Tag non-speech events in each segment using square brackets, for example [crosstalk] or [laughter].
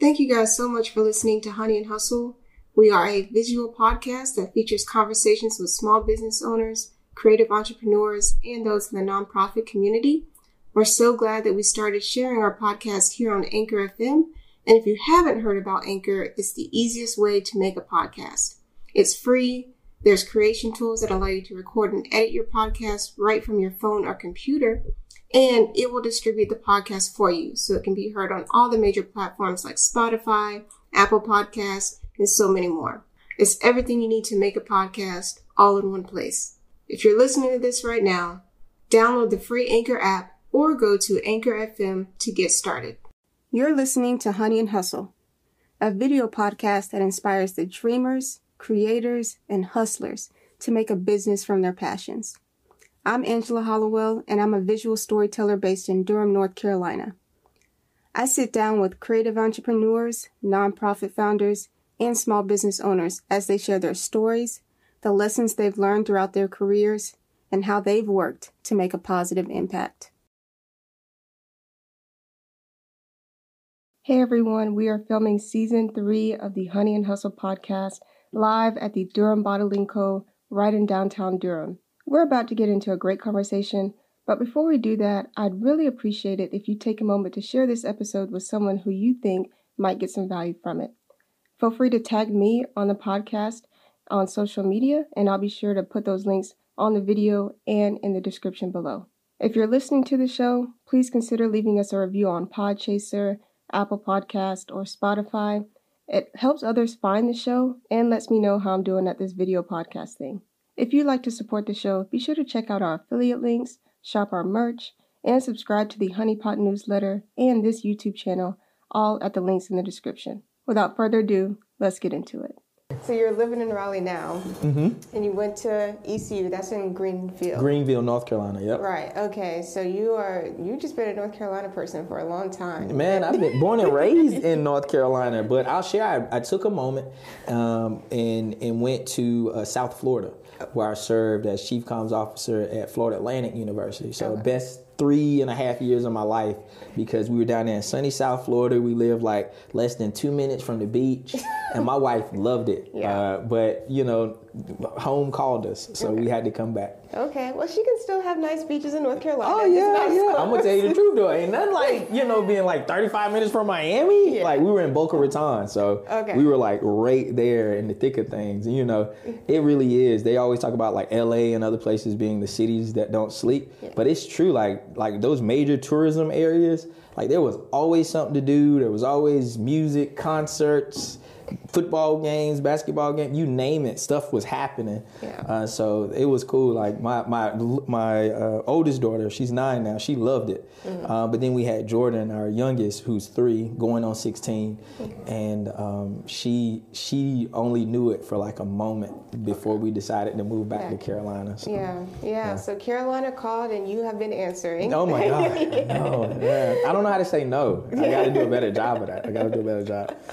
Thank you guys so much for listening to Honey and Hustle. We are a visual podcast that features conversations with small business owners, creative entrepreneurs, and those in the nonprofit community. We're so glad that we started sharing our podcast here on Anchor FM. And if you haven't heard about Anchor, it's the easiest way to make a podcast. It's free. There's creation tools that allow you to record and edit your podcast right from your phone or computer and it will distribute the podcast for you so it can be heard on all the major platforms like Spotify, Apple Podcasts, and so many more. It's everything you need to make a podcast all in one place. If you're listening to this right now, download the free Anchor app or go to Anchor FM to get started. You're listening to Honey and Hustle, a video podcast that inspires the dreamers, creators, and hustlers to make a business from their passions. I'm Angela Hollowell, and I'm a visual storyteller based in Durham, North Carolina. I sit down with creative entrepreneurs, nonprofit founders, and small business owners as they share their stories, the lessons they've learned throughout their careers, and how they've worked to make a positive impact. Hey everyone, we are filming season three of the Honey and Hustle podcast live at the Durham Bottling Co. right in downtown Durham. We're about to get into a great conversation, but before we do that, I'd really appreciate it if you take a moment to share this episode with someone who you think might get some value from it. Feel free to tag me on the podcast on social media, and I'll be sure to put those links on the video and in the description below. If you're listening to the show, please consider leaving us a review on Podchaser, Apple Podcast, or Spotify. It helps others find the show and lets me know how I'm doing at this video podcast thing. If you'd like to support the show, be sure to check out our affiliate links, shop our merch, and subscribe to the Honeypot newsletter and this YouTube channel, all at the links in the description. Without further ado, let's get into it. So you're living in Raleigh now, Mm-hmm. and you went to ECU. That's in Greenville. Greenville, North Carolina. Yep. Right. Okay. So you are you just been a North Carolina person for a long time. Man, I've been born and raised in North Carolina, but I'll share. I, I took a moment um, and and went to uh, South Florida, where I served as chief comms officer at Florida Atlantic University. So Okay. best three and a half years of my life because we were down there in sunny South Florida. We lived like less than two minutes from the beach, [laughs] and my wife loved it. Yeah. Uh, but you know, home called us, so we had to come back. Okay. Well, she can still have nice beaches in North Carolina. Oh yeah, nice yeah. I'm gonna tell you the truth though. Ain't nothing like [laughs] you know being like 35 minutes from Miami. Yeah. Like we were in Boca Raton, so Okay. we were like right there in the thick of things. And you know, it really is. They always talk about like L.A. and other places being the cities that don't sleep, but it's true. Like like those major tourism areas, like there was always something to do. There was always music, concerts. Football games, basketball games, you name it, stuff was happening. Yeah. Uh, so it was cool. Like my my my uh, oldest daughter, she's nine now. She loved it. Uh, but then we had Jordan, our youngest, who's three, going on 16 and um, she she only knew it for like a moment before we decided to move back Yeah. to Carolina. So- Yeah, yeah. So Carolina called, and you have been answering. Oh my God! [laughs] No, yeah. I don't know how to say no. I got to do a better job of that. I got to do a better job. [laughs]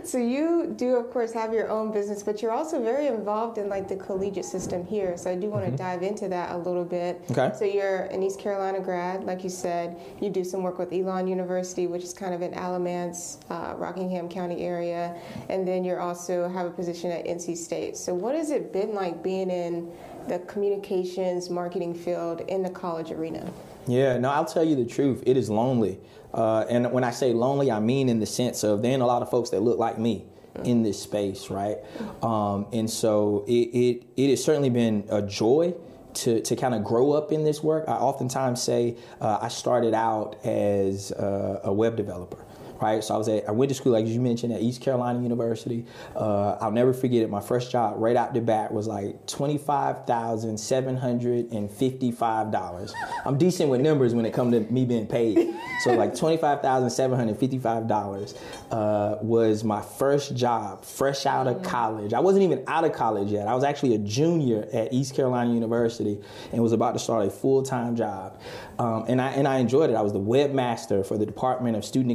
[laughs] So you do, of course, have your own business, but you're also very involved in like the collegiate system here. So I do want to dive into that a little bit. Mm-hmm. Okay. So you're an East Carolina grad, like you said. You do some work with Elon University, which is kind of in Alamance, uh, Rockingham County area, and then you also have a position at NC State. So what has it been like being in the communications marketing field in the college arena? Yeah, no, I'll tell you the truth. It is lonely. Uh, and when I say lonely, I mean in the sense of there ain't a lot of folks that look like me in this space, right? Um, and so it, it, it has certainly been a joy to, to kind of grow up in this work. I oftentimes say uh, I started out as uh, a web developer. Right? So I was at, I went to school, like you mentioned, at East Carolina University. Uh, I'll never forget it. My first job right out the bat was like $25,755. I'm decent with numbers when it comes to me being paid. So like $25,755 uh, was my first job, fresh out of college. I wasn't even out of college yet. I was actually a junior at East Carolina University and was about to start a full-time job. Um, and I and I enjoyed it. I was the webmaster for the Department of Student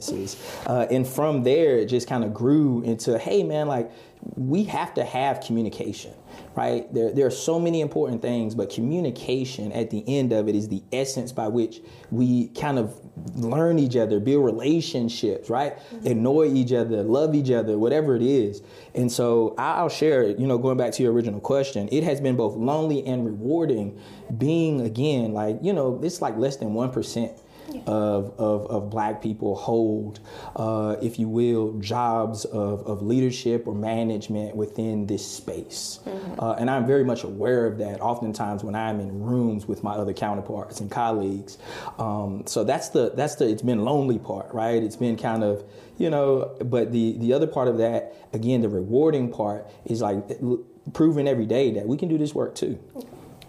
Experiences, uh, and from there it just kind of grew into, hey man, like we have to have communication, right? There there are so many important things, but communication at the end of it is the essence by which we kind of learn each other, build relationships, right? Mm-hmm. Annoy each other, love each other, whatever it is. And so I'll share, you know, going back to your original question, it has been both lonely and rewarding being again like, you know, it's like less than 1% of, of, of black people hold, uh, if you will, jobs of, of leadership or management within this space. Mm-hmm. Uh, and I'm very much aware of that oftentimes when I'm in rooms with my other counterparts and colleagues. Um, so that's the, that's the, it's been lonely part, right? It's been kind of, you know, but the, the other part of that, again, the rewarding part is like proving every day that we can do this work too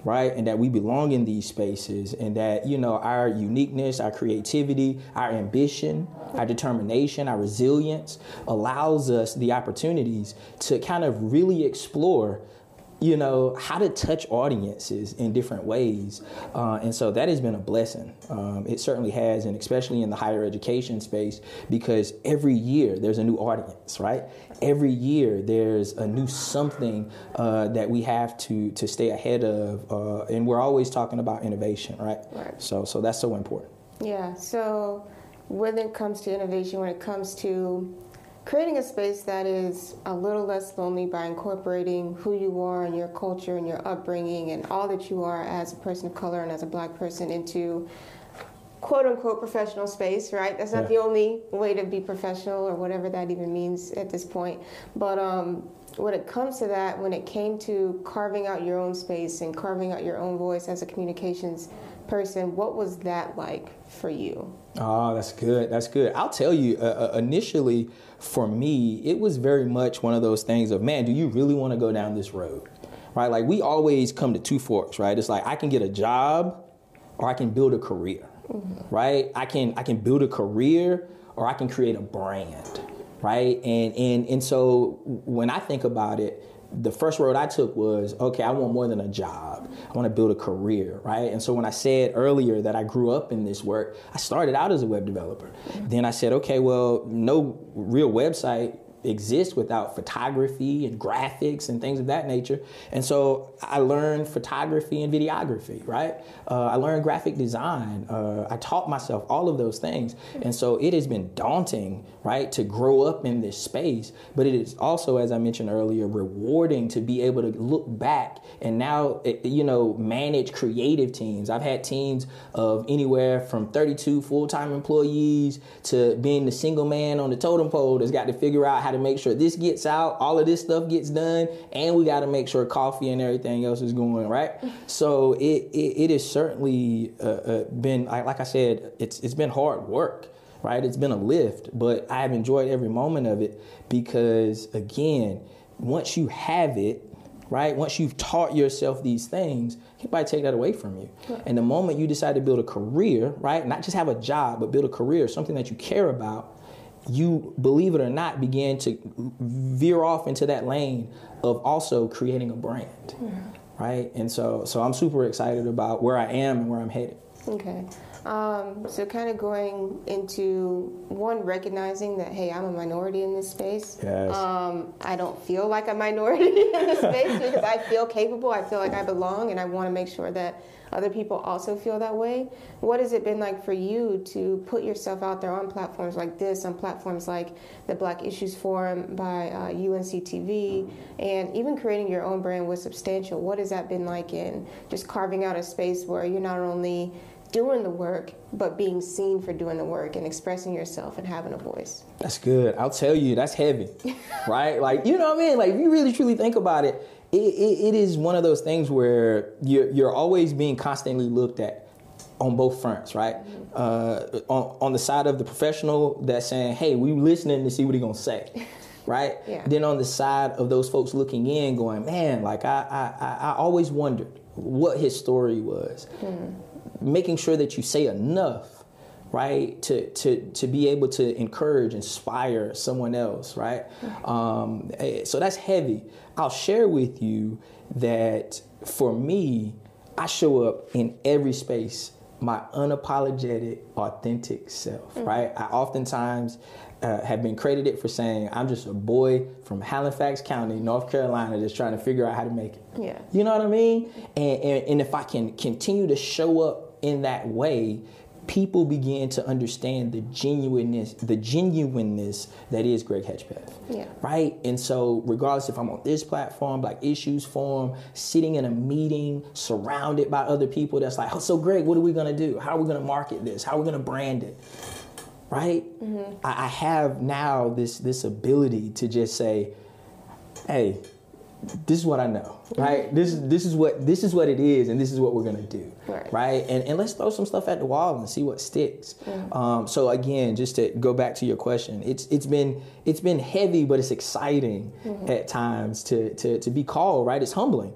right? And that we belong in these spaces and that, you know, our uniqueness, our creativity, our ambition, our determination, our resilience allows us the opportunities to kind of really explore you know, how to touch audiences in different ways. Uh, and so that has been a blessing. Um, it certainly has, and especially in the higher education space, because every year there's a new audience, right? Every year there's a new something uh, that we have to, to stay ahead of. Uh, and we're always talking about innovation, right? Right. So, so that's so important. Yeah. So when it comes to innovation, when it comes to creating a space that is a little less lonely by incorporating who you are and your culture and your upbringing and all that you are as a person of color and as a black person into quote unquote professional space, right? That's not yeah. the only way to be professional or whatever that even means at this point. But um, when it comes to that, when it came to carving out your own space and carving out your own voice as a communications person, what was that like for you? Oh, that's good. That's good. I'll tell you, uh, uh, initially for me, it was very much one of those things of, man, do you really want to go down this road? Right? Like we always come to two forks, right? It's like I can get a job or I can build a career. Mm-hmm. Right? I can I can build a career or I can create a brand. Right? And and and so when I think about it, the first road I took was okay, I want more than a job. I want to build a career, right? And so when I said earlier that I grew up in this work, I started out as a web developer. Then I said, okay, well, no real website exist without photography and graphics and things of that nature. And so I learned photography and videography, right? Uh, I learned graphic design. Uh, I taught myself all of those things. And so it has been daunting, right, to grow up in this space. But it is also, as I mentioned earlier, rewarding to be able to look back and now, eh, you know, manage creative teams. I've had teams of anywhere from 32 full time employees to being the single man on the totem pole that's got to figure out how to make sure this gets out, all of this stuff gets done, and we got to make sure coffee and everything else is going right. [laughs] So it it, it has certainly uh, uh, been like I said, it's it's been hard work. Right, it's been a lift, but I've enjoyed every moment of it because, again, once you have it, right? Once you've taught yourself these things, anybody take that away from you. And the moment you decide to build a career, right? Not just have a job, but build a career, something that you care about, you believe it or not began to veer off into that lane of also creating a brand yeah. right? And so so i'm super excited about where i am and where i'm headed. Okay um, so kind of going into one recognizing that hey i'm a minority in this space yes. Um, i don't feel like a minority [laughs] in this space because i feel capable i feel like i belong and i want to make sure that other people also feel that way. What has it been like for you to put yourself out there on platforms like this, on platforms like the Black Issues Forum by uh, UNC TV, and even creating your own brand with Substantial? What has that been like in just carving out a space where you're not only doing the work, but being seen for doing the work and expressing yourself and having a voice. That's good. I'll tell you, that's heavy, [laughs] right? Like, you know what I mean? Like, if you really truly think about it, it, it, it is one of those things where you're, you're always being constantly looked at on both fronts, right? Uh, on, on the side of the professional that's saying, hey, we listening to see what he gonna say. [laughs] Right. Yeah. Then on the side of those folks looking in, going, man, like I, I, I I always wondered what his story was. Making sure that you say enough, right, to to to be able to encourage, inspire someone else, right. Um, eh, so that's heavy. I'll share with you that for me, I show up in every space my unapologetic, authentic self, right? I oftentimes uh, have been credited for saying I'm just a boy from Halifax County, North Carolina, just trying to figure out how to make it. Yeah. You know what I mean? And, and, and if I can continue to show up in that way, people begin to understand the genuineness, the genuineness that is Greg Hedgepeth. Yeah. Right? And so regardless if I'm on this platform, Black Issues Forum, sitting in a meeting surrounded by other people that's like, oh, so Greg, what are we gonna do? How are we gonna market this? How are we gonna brand it? Right? Mm-hmm. I, I have now this this ability to just say, hey, this is what I know, right? This is this is what this is what it is, and this is what we're gonna do, Right. And and let's throw some stuff at the wall and see what sticks. Um, so again, just to go back to your question, it's it's been it's been heavy, but it's exciting at times to to to be called, right? It's humbling.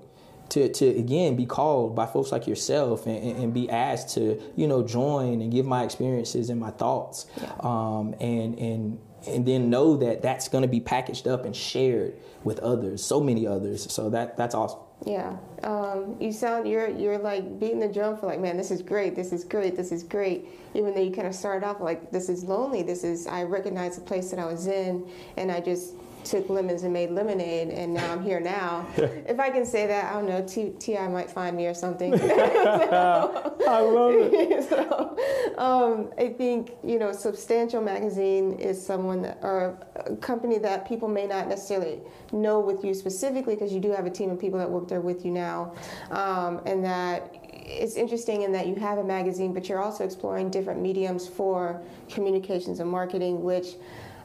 To, to again be called by folks like yourself and, and, and be asked to you know join and give my experiences and my thoughts um, and and and then know that that's going to be packaged up and shared with others, so many others. So that that's awesome. Yeah, um, you sound you're you're like beating the drum for like, man, this is great, this is great, this is great. Even though you kind of started off like, this is lonely. This is I recognize the place that I was in, and I just took lemons and made lemonade, and now I'm here now. [laughs] if I can say that, I don't know. Ti might find me or something. [laughs] I love it. [laughs] so, um, I think you know, Substantial Magazine is someone that, or a company that people may not necessarily know with you specifically because you do have a team of people that work there with you now, um, and that it's interesting in that you have a magazine, but you're also exploring different mediums for communications and marketing, which.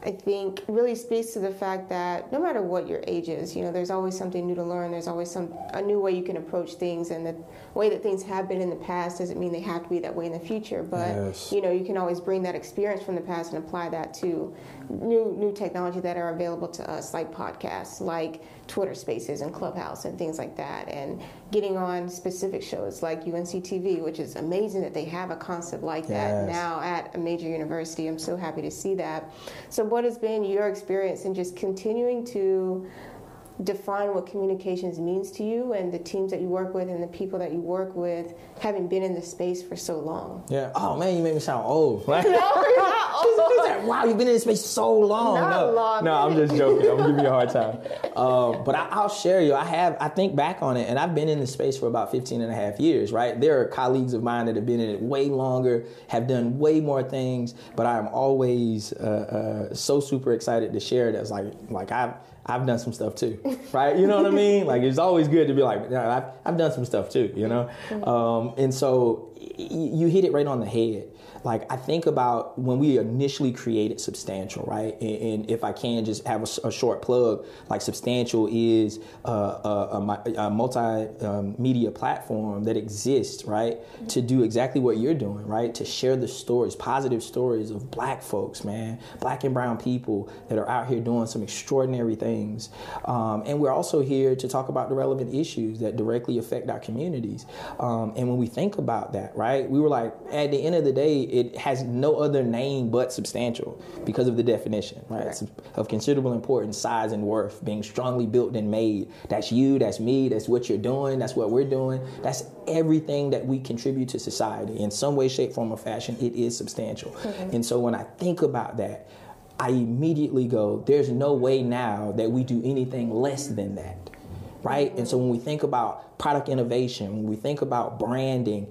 I think really speaks to the fact that no matter what your age is, you know, there's always something new to learn. There's always some a new way you can approach things, and the way that things have been in the past doesn't mean they have to be that way in the future. But Yes. you know, you can always bring that experience from the past and apply that to new new technology that are available to us, like podcasts, like Twitter Spaces and Clubhouse and things like that, and getting on specific shows like UNC TV, which is amazing that they have a concept like that now at a major university. I'm so happy to see that. So, what has been your experience in just continuing to define what communications means to you and the teams that you work with and the people that you work with, having been in the space for so long? Yeah. Oh man, you made me sound old. Like, No, you're not old. like, wow, you've been in this space so long. Not no, long. no, I'm just joking. I'm giving you a hard time. Um, but I, I'll share you. I have, I think back on it, and I've been in this space for about 15 and a half years, right? There are colleagues of mine that have been in it way longer, have done way more things, but I'm always uh, uh, so super excited to share that. It's like, like I've, I've done some stuff too, [laughs] right? You know what I mean? Like it's always good to be like, "Yeah, I've, I've done some stuff too, you know? Um, and so y- you hit it right on the head. Like I think about when we initially created Substantial, right? And, and if I can just have a short plug, like Substantial is a, a, a multimedia platform that exists, right, to do exactly what you're doing, right? To share the stories, positive stories of Black folks, man, Black and Brown people that are out here doing some extraordinary things. Um, and we're also here to talk about the relevant issues that directly affect our communities. Um, and when we think about that, right, we were like, at the end of the day, it has no other name but substantial because of the definition, right? It's of considerable importance, size, and worth, being strongly built and made. That's you, that's me, that's what you're doing, that's what we're doing. That's everything that we contribute to society in some way, shape, form, or fashion. It is substantial. And so when I think about that, I immediately go, there's no way now that we do anything less than that. Right? And so when we think about product innovation, when we think about branding,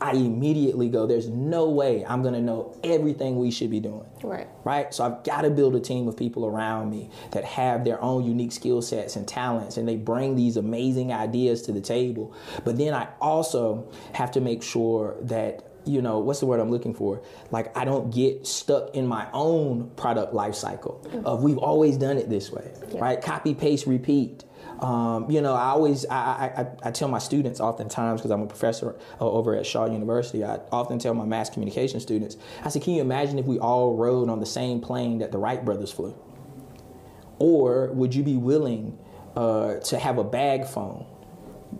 I immediately go, there's no way I'm gonna know everything we should be doing. Right. Right? So I've got to build a team of people around me that have their own unique skill sets and talents and they bring these amazing ideas to the table. But then I also have to make sure that you know what's the word i'm looking for like i don't get stuck in my own product life cycle of we've always done it this way right copy paste repeat Um, you know, I always I, I, I tell my students oftentimes because I'm a professor over at Shaw University. I often tell my mass communication students, I said, can you imagine if we all rode on the same plane that the Wright brothers flew? Or would you be willing uh, to have a bag phone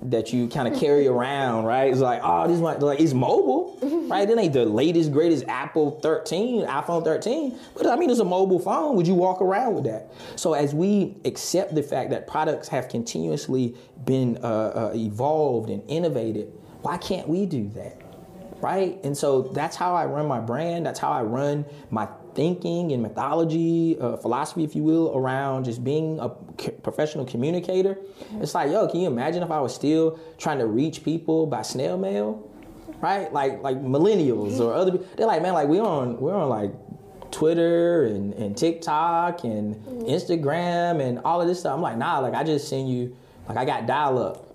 that you kind of carry around, right? It's like, oh, this one, like it's mobile, right? It ain't the latest, greatest Apple 13, iPhone 13, but I mean, it's a mobile phone. Would you walk around with that? So as we accept the fact that products have continuously been uh, uh, evolved and innovated, why can't we do that? Right? And so that's how I run my brand. That's how I run my thinking and methodology, uh, philosophy, if you will, around just being a professional communicator. Mm-hmm. It's like, yo, can you imagine if I was still trying to reach people by snail mail, right? Like like millennials or other. People. They're like, man, like we on we're on like Twitter and, and TikTok and mm-hmm. Instagram and all of this stuff. I'm like, nah, like I just send you, like I got dial up.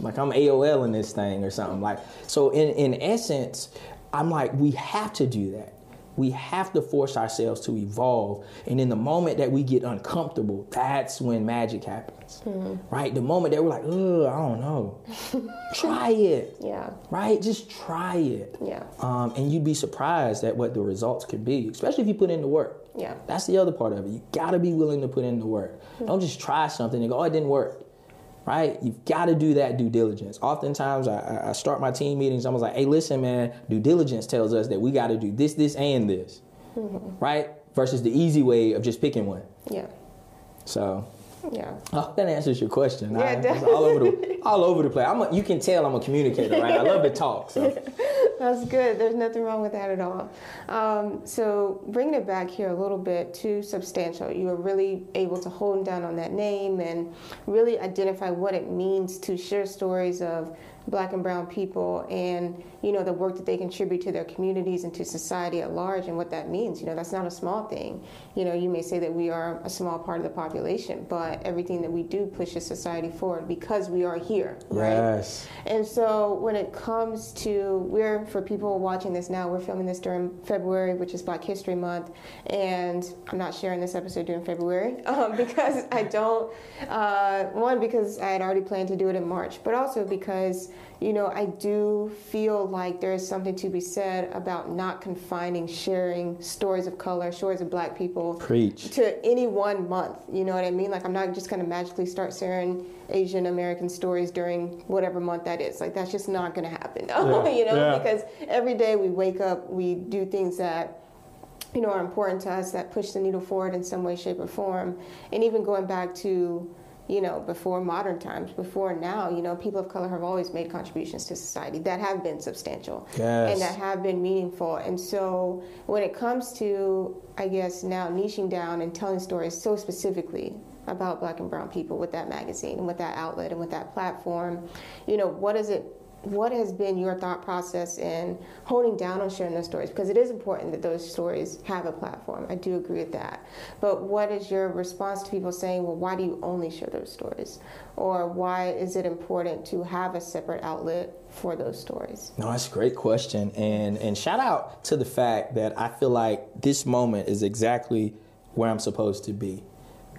like I'm AOL in this thing or something. Like so in, in essence, I'm like, we have to do that we have to force ourselves to evolve. And in the moment that we get uncomfortable, that's when magic happens. Mm-hmm. Right? The moment that we're like, oh, I don't know. [laughs] try it. Yeah. Right? Just try it. Yeah. Um, and you'd be surprised at what the results could be, especially if you put in the work. Yeah. That's the other part of it. You gotta be willing to put in the work. Mm-hmm. Don't just try something and go, oh, it didn't work right? You've got to do that due diligence. Oftentimes, I, I start my team meetings. I was like, "Hey, listen, man. Due diligence tells us that we got to do this, this, and this, mm-hmm. right? Versus the easy way of just picking one. Yeah. So. Yeah. Oh, that answers your question. Yeah, I, definitely. all over the [laughs] all over the place. I'm a, you can tell I'm a communicator, right? I love to talk. So. [laughs] That's good. There's nothing wrong with that at all. Um, so bringing it back here a little bit to substantial, you were really able to hone down on that name and really identify what it means to share stories of black and brown people and you know the work that they contribute to their communities and to society at large and what that means. You know that's not a small thing. You know you may say that we are a small part of the population but everything that we do pushes society forward because we are here right? Yes. and so when it comes to we're for people watching this now we're filming this during february which is black history month and i'm not sharing this episode during february [laughs] um, because i don't uh, one because i had already planned to do it in march but also because you know, I do feel like there is something to be said about not confining sharing stories of color, stories of black people Preach. to any one month. You know what I mean? Like, I'm not just going to magically start sharing Asian American stories during whatever month that is. Like, that's just not going to happen, [laughs] yeah. [laughs] you know, yeah. because every day we wake up, we do things that you know, are important to us that push the needle forward in some way, shape, or form. And even going back to you know, before modern times, before now, you know, people of color have always made contributions to society that have been substantial yes. and that have been meaningful. And so when it comes to, I guess, now niching down and telling stories so specifically about black and brown people with that magazine and with that outlet and with that platform, you know, what does it what has been your thought process in holding down on sharing those stories? Because it is important that those stories have a platform. I do agree with that. But what is your response to people saying, well, why do you only share those stories? Or why is it important to have a separate outlet for those stories? No, that's a great question. And and shout out to the fact that I feel like this moment is exactly where I'm supposed to be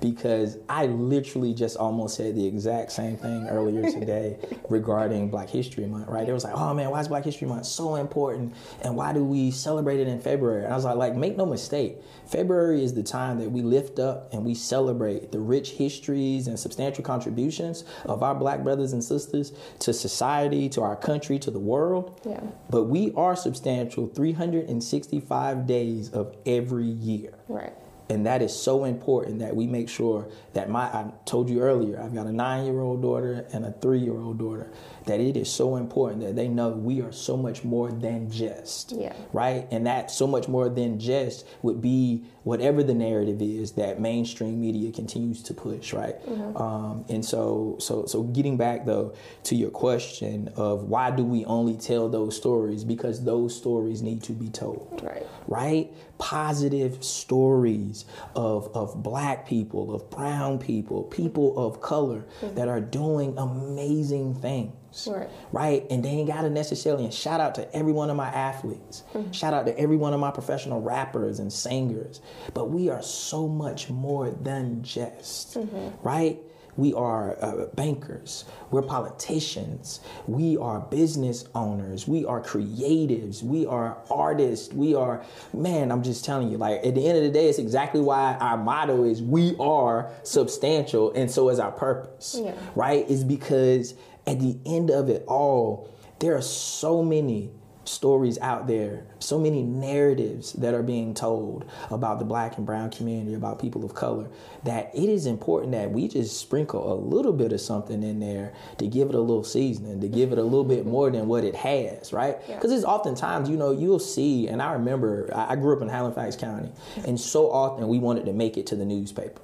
because I literally just almost said the exact same thing earlier today [laughs] regarding Black History Month, right? It was like, oh man, why is Black History Month so important? And why do we celebrate it in February? And I was like, like, make no mistake, February is the time that we lift up and we celebrate the rich histories and substantial contributions of our black brothers and sisters to society, to our country, to the world. Yeah. But we are substantial 365 days of every year. Right. And that is so important that we make sure that my, I told you earlier, I've got a nine year old daughter and a three year old daughter, that it is so important that they know we are so much more than just. Yeah. Right? And that so much more than just would be whatever the narrative is that mainstream media continues to push, right? Mm-hmm. Um, and so, so, so getting back though to your question of why do we only tell those stories? Because those stories need to be told. Right. Right? Positive stories of, of black people, of brown people, people of color mm-hmm. that are doing amazing things. Right. right. And they ain't got to necessarily, and shout out to every one of my athletes, mm-hmm. shout out to every one of my professional rappers and singers. But we are so much more than just, mm-hmm. right? we are uh, bankers, we're politicians, we are business owners, we are creatives, we are artists, we are, man, I'm just telling you, like at the end of the day, it's exactly why our motto is we are substantial and so is our purpose, Yeah. right? Is because at the end of it all, there are so many stories out there, so many narratives that are being told about the black and brown community, about people of color, that it is important that we just sprinkle a little bit of something in there to give it a little seasoning, to give it a little bit more than what it has, right? Because it's oftentimes, you know, you'll see, and I remember I I grew up in Halifax County, and so often we wanted to make it to the newspaper,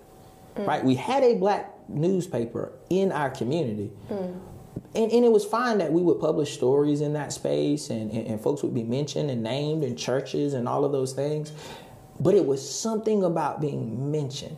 mm. right? We had a black newspaper in our community mm. And, and it was fine that we would publish stories in that space and, and, and folks would be mentioned and named in churches and all of those things. But it was something about being mentioned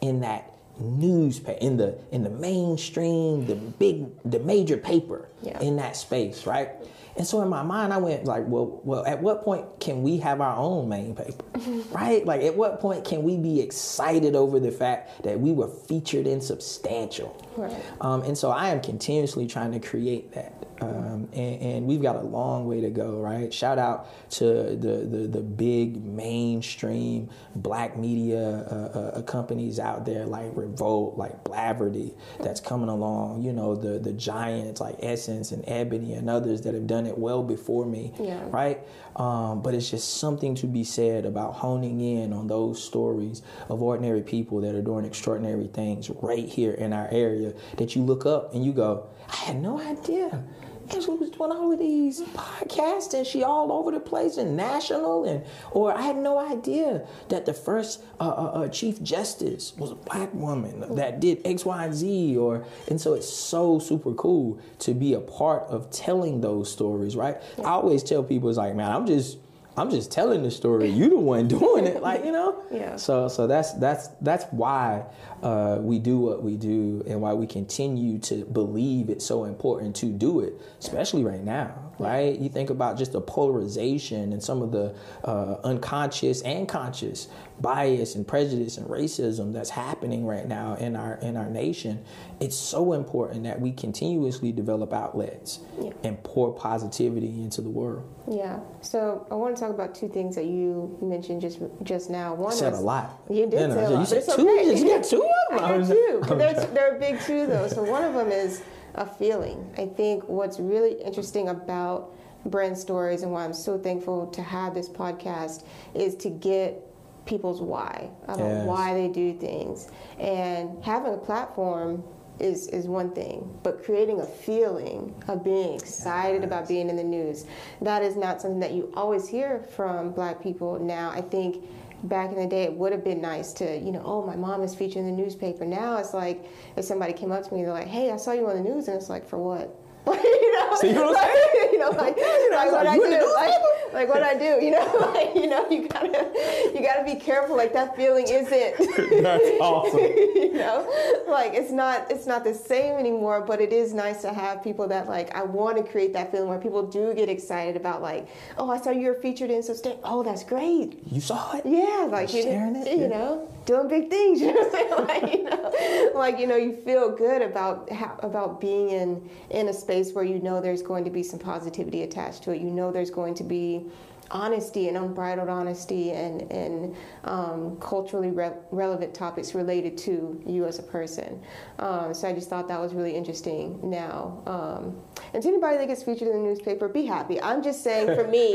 in that newspaper, in the in the mainstream, the big, the major paper Yeah. in that space, right? And so in my mind, I went like, well, well, at what point can we have our own main paper, [laughs] right? Like, at what point can we be excited over the fact that we were featured in Substantial? Right. Um, and so I am continuously trying to create that. Um, and, and we've got a long way to go, right? Shout out to the, the, the big mainstream black media uh, uh, companies out there like Revolt, like Blavity, that's coming along. You know, the, the giants like Essence and Ebony and others that have done it well before me, Yeah. right? Um, but it's just something to be said about honing in on those stories of ordinary people that are doing extraordinary things right here in our area that you look up and you go, I had no idea. Angela was doing all of these podcasts and she all over the place and national and or I had no idea that the first uh, uh, uh, chief justice was a black woman that did X, Y, and Z or and so it's so super cool to be a part of telling those stories, right? I always tell people it's like, man, I'm just I'm just telling the story. You the one [laughs] doing it, like you know. Yeah. So so that's that's that's why uh, we do what we do, and why we continue to believe it's so important to do it, especially right now. Right? You think about just the polarization and some of the uh, unconscious and conscious bias and prejudice and racism that's happening right now in our in our nation. It's so important that we continuously develop outlets Yeah. and pour positivity into the world. Yeah. So I want to talk about two things that you mentioned just just now. One said was, a lot. You did You know, say a lot. but said two? okay. You got two of [laughs] them? I got two. But they're, they're big two though. So [laughs] one of them is a feeling. I think what's really interesting about brand stories and why I'm so thankful to have this podcast is to get people's why about Yes. why they do things and having a platform is is one thing but creating a feeling of being excited about being in the news that is not something that you always hear from black people. Now i think back in the day it would have been nice to you know oh my mom is featured in the newspaper. Now it's like if somebody came up to me they're like hey i saw you on the news and it's like for what [laughs] you know, See what I'm like, saying? you know, like, You know, like what like, I you in the do, like, like what I do, you know, [laughs] like you know, you gotta, you gotta be careful. Like that feeling isn't, [laughs] That's awesome. you know, like it's not, it's not the same anymore. But it is nice to have people that like I want to create that feeling where people do get excited about like, oh, I saw you were featured in so state. Oh, that's great. You saw it? Yeah, like you, Sharing it? you Yeah. know, doing big things. [laughs] You know what I'm saying? Like you know, like you know, you feel good about how, about being in in a space where you know there's going to be some positivity attached to it. You know, there's going to be honesty and unbridled honesty and and um, culturally re- relevant topics related to you as a person. Um, so I just thought that was really interesting. Now, um, and to anybody that gets featured in the newspaper, be happy. I'm just saying, for me, [laughs]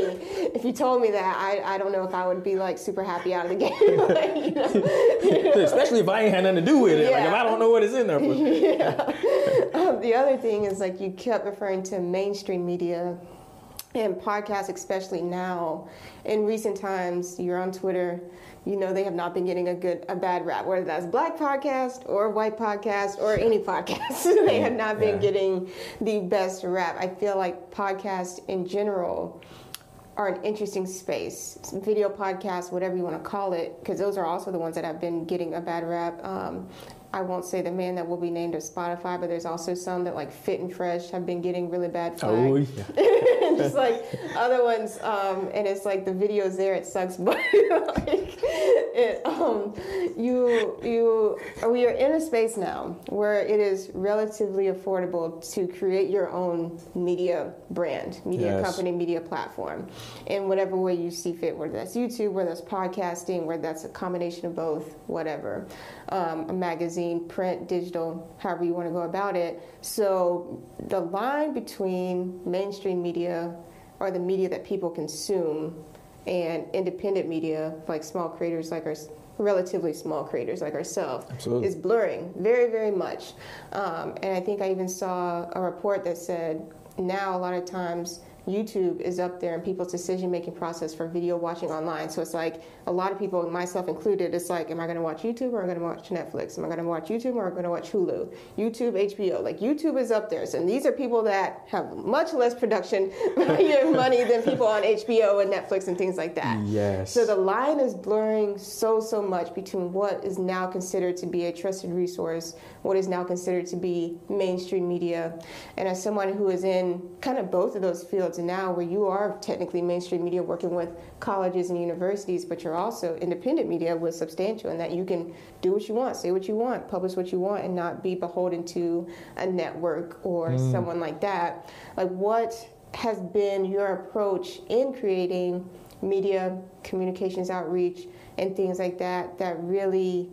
if you told me that, I, I don't know if I would be like super happy out of the game. [laughs] [laughs] Like, you know? Especially if I ain't had nothing to do with it. Like if I don't know what is in there for. Um, the other thing is like you kept referring to mainstream media and podcasts, especially now. In recent times, you're on Twitter. You know they have not been getting a good, a bad rap, whether that's black podcast or white podcast or any podcast. [laughs] they have not been Yeah. getting the best rap. I feel like podcasts in general are an interesting space. Video podcasts, whatever you want to call it, because those are also the ones that have been getting a bad rap. Um, I won't say the man that will be named of Spotify, but there's also some that like Fit and Fresh have been getting really bad flack. Oh yeah. [laughs] just like other ones, um, and it's like the videos there. It sucks, [laughs] but like it, um, you you we are in a space now where it is relatively affordable to create your own media brand, media Yes. company, media platform, in whatever way you see fit. Whether that's YouTube, whether that's podcasting, whether that's a combination of both, whatever. Um, a magazine, print, digital, however you want to go about it. So the line between mainstream media or the media that people consume and independent media, like small creators like our relatively small creators like ourselves, is blurring very, very much. Um, and I think I even saw a report that said now a lot of times YouTube is up there in people's decision making process for video watching online. So it's like a lot of people, myself included, it's like, am I going to watch YouTube or am I going to watch Netflix? Am I going to watch YouTube or am I going to watch Hulu? YouTube, HBO. Like YouTube is up there. So and these are people that have much less production [laughs] money than people on HBO and Netflix and things like that. Yes. So the line is blurring so, so much between what is now considered to be a trusted resource, what is now considered to be mainstream media. And as someone who is in kind of both of those fields now, where you are technically mainstream media working with colleges and universities, but you're also independent media with substantial, and that you can do what you want, say what you want, publish what you want, and not be beholden to a network or mm. someone like that. Like, what has been your approach in creating media, communications outreach, and things like that that really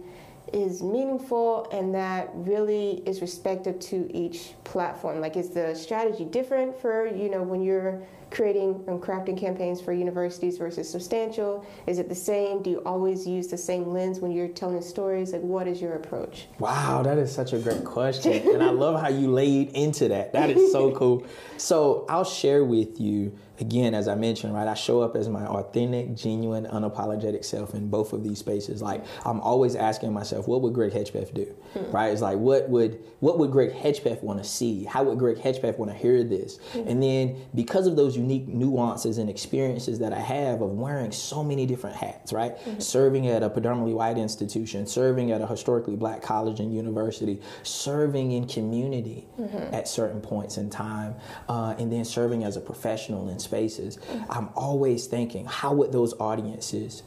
is meaningful and that really is respective to each platform? Like, is the strategy different for, you know, when you're creating and crafting campaigns for universities versus substantial? Is it the same? Do you always use the same lens when you're telling stories? Like, what is your approach? Wow, that is such a great question. [laughs] and I love how you laid into that. That is so cool. So I'll share with you, again, as I mentioned, right? I show up as my authentic, genuine, unapologetic self in both of these spaces. Like I'm always asking myself, what would Greg Hedgepeth do? Hmm. Right? It's like what would what would Greg Hedgepeth want to see? How would Greg Hedgepeth want to hear this? Hmm. And then because of those unique nuances and experiences that I have of wearing so many different hats, right? Mm-hmm. Serving at a predominantly white institution, serving at a historically black college and university, serving in community mm-hmm. at certain points in time, uh, and then serving as a professional in spaces. Mm-hmm. I'm always thinking, how would those audiences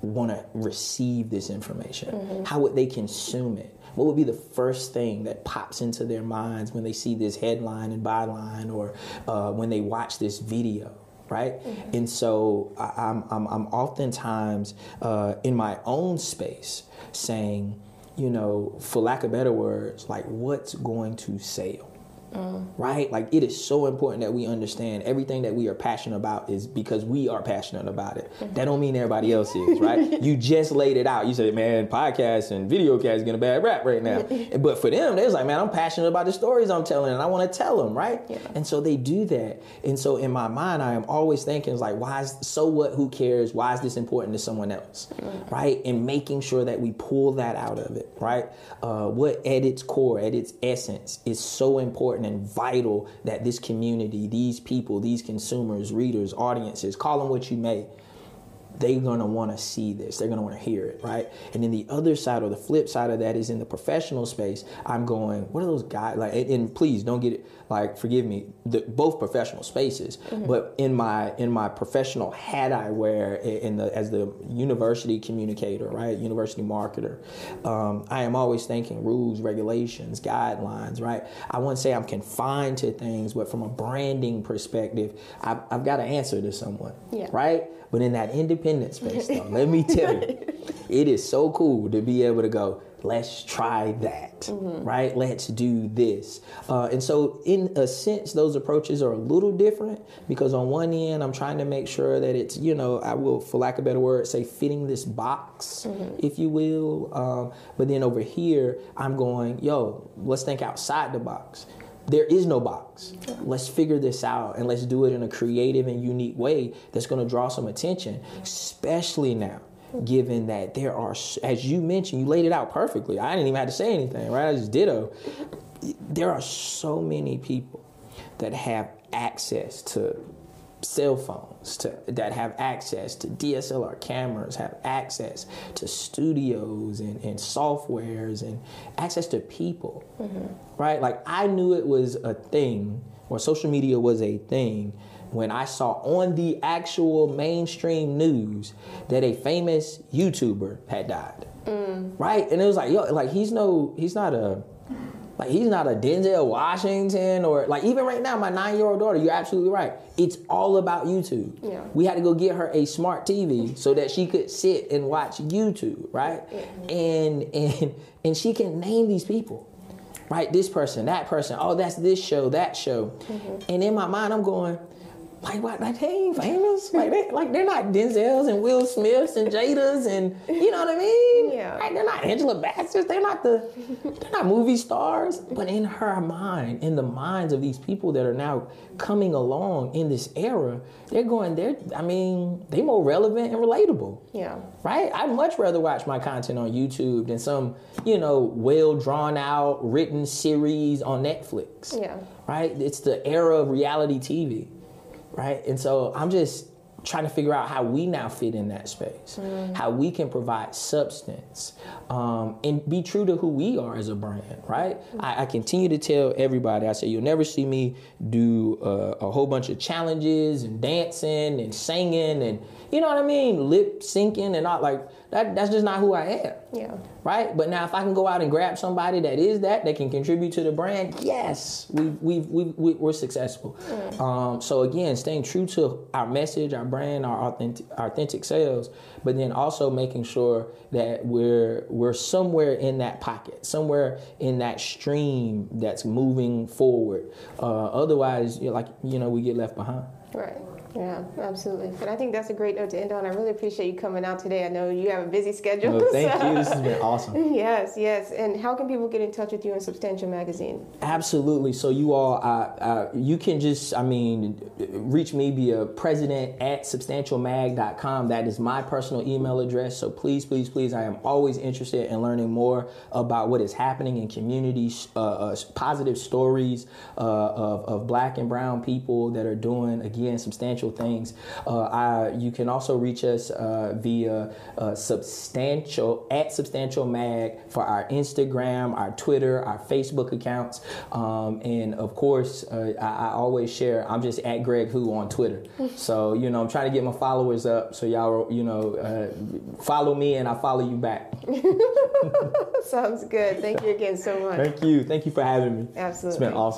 want to receive this information? How would they consume it? What would be the first thing that pops into their minds when they see this headline and byline or uh, when they watch this video? Right, and so I, I'm, I'm, I'm oftentimes uh, in my own space saying, you know, for lack of better words, like what's going to sell? Right? Like it is so important that we understand everything that we are passionate about is because we are passionate about it. That don't mean everybody else is, right? [laughs] you just laid it out. You said, man, podcasts and video casts getting a bad rap right now. [laughs] but for them, they're like, man, I'm passionate about the stories I'm telling and I want to tell them, right? And so they do that. And so in my mind, I am always thinking, like, why is so what? Who cares? Why is this important to someone else, right? And making sure that we pull that out of it, right? Uh, what at its core, at its essence, is so important and vital that this community, these people, these consumers, readers, audiences, call them what you may, they're gonna want to see this. They're gonna want to hear it, right? And then the other side or the flip side of that is in the professional space. I'm going, what are those guys like? And, and please don't get it like, forgive me, the, both professional spaces, but in my in my professional hat I wear in the as the university communicator, right? University marketer, um, I am always thinking rules, regulations, guidelines, right? I wouldn't say I'm confined to things, but from a branding perspective, I've, I've got to answer to someone, Yeah. right? But in that independent space, though, let me [laughs] tell you, it is so cool to be able to go, let's try that, right? Let's do this. Uh, and so, in a sense, those approaches are a little different because on one end, I'm trying to make sure that it's, you know, I will, for lack of a better word, say fitting this box, if you will. Um, but then over here, I'm going, yo, let's think outside the box there is no box. Let's figure this out and let's do it in a creative and unique way that's going to draw some attention, especially now. Given that there are, as you mentioned, you laid it out perfectly. I didn't even have to say anything, right? I just ditto. There are so many people that have access to cell phones to, that have access to DSLR cameras, have access to studios and, and softwares and access to people, mm-hmm. right? Like I knew it was a thing, or social media was a thing, when I saw on the actual mainstream news that a famous YouTuber had died, mm. right? And it was like, yo, like he's no, he's not a like he's not a Denzel Washington or like even right now, my nine year old daughter, you're absolutely right. It's all about YouTube. Yeah. We had to go get her a smart TV so that she could sit and watch YouTube, right? Mm-hmm. And and and she can name these people. Right? This person, that person, oh that's this show, that show. Mm-hmm. And in my mind I'm going, like what? Like they ain't famous. Like they like they're not Denzels and Will Smiths and Jadas and you know what I mean? [laughs] Yeah. Right? They're not Angela Bassett's. They're not the. They're not movie stars. But in her mind, in the minds of these people that are now coming along in this era, they're going. They're. I mean, they're more relevant and relatable. Yeah. Right? I'd much rather watch my content on YouTube than some, you know, well drawn out written series on Netflix Yeah. right? It's the era of reality TV, right? And so I'm just trying to figure out how we now fit in that space, how we can provide substance um, and be true to who we are as a brand, right? I, I continue to tell everybody, I say, you'll never see me do uh, a whole bunch of challenges and dancing and singing and, you know what I mean, lip syncing and all like that. That's just not who I am Yeah. right? But now, if I can go out and grab somebody that is that, that can contribute to the brand, yes, we we we we we're successful. Um, so again, staying true to our message, our brand, our authentic our authentic sales, but then also making sure that we're we're somewhere in that pocket, somewhere in that stream that's moving forward. Uh, otherwise, like you know, we get left behind. Right. Yeah, absolutely. And I think that's a great note to end on. I really appreciate you coming out today. I know you have a busy schedule. Well, thank so- you. This has been awesome. [laughs] Yes, yes. And how can people get in touch with you in Substantial Magazine? Absolutely. So you all, uh, uh, you can just, I mean, reach me via president at substantialmag.com. That is my personal email address. So please, please, please, I am always interested in learning more about what is happening in communities, uh, uh, positive stories uh, of, of black and brown people that are doing, again, substantial things. Uh, I, you can also reach us uh, via uh, substantial at substantial mag for our Instagram, our Twitter, our Facebook accounts, um, and of course, uh, I, I always share. I'm just at Greg Who on Twitter, [laughs] so you know I'm trying to get my followers up. So y'all, you know, uh, follow me and I follow you back. [laughs] Sounds good. Thank you again so much. Thank you, thank you for having me. Absolutely. It's been awesome.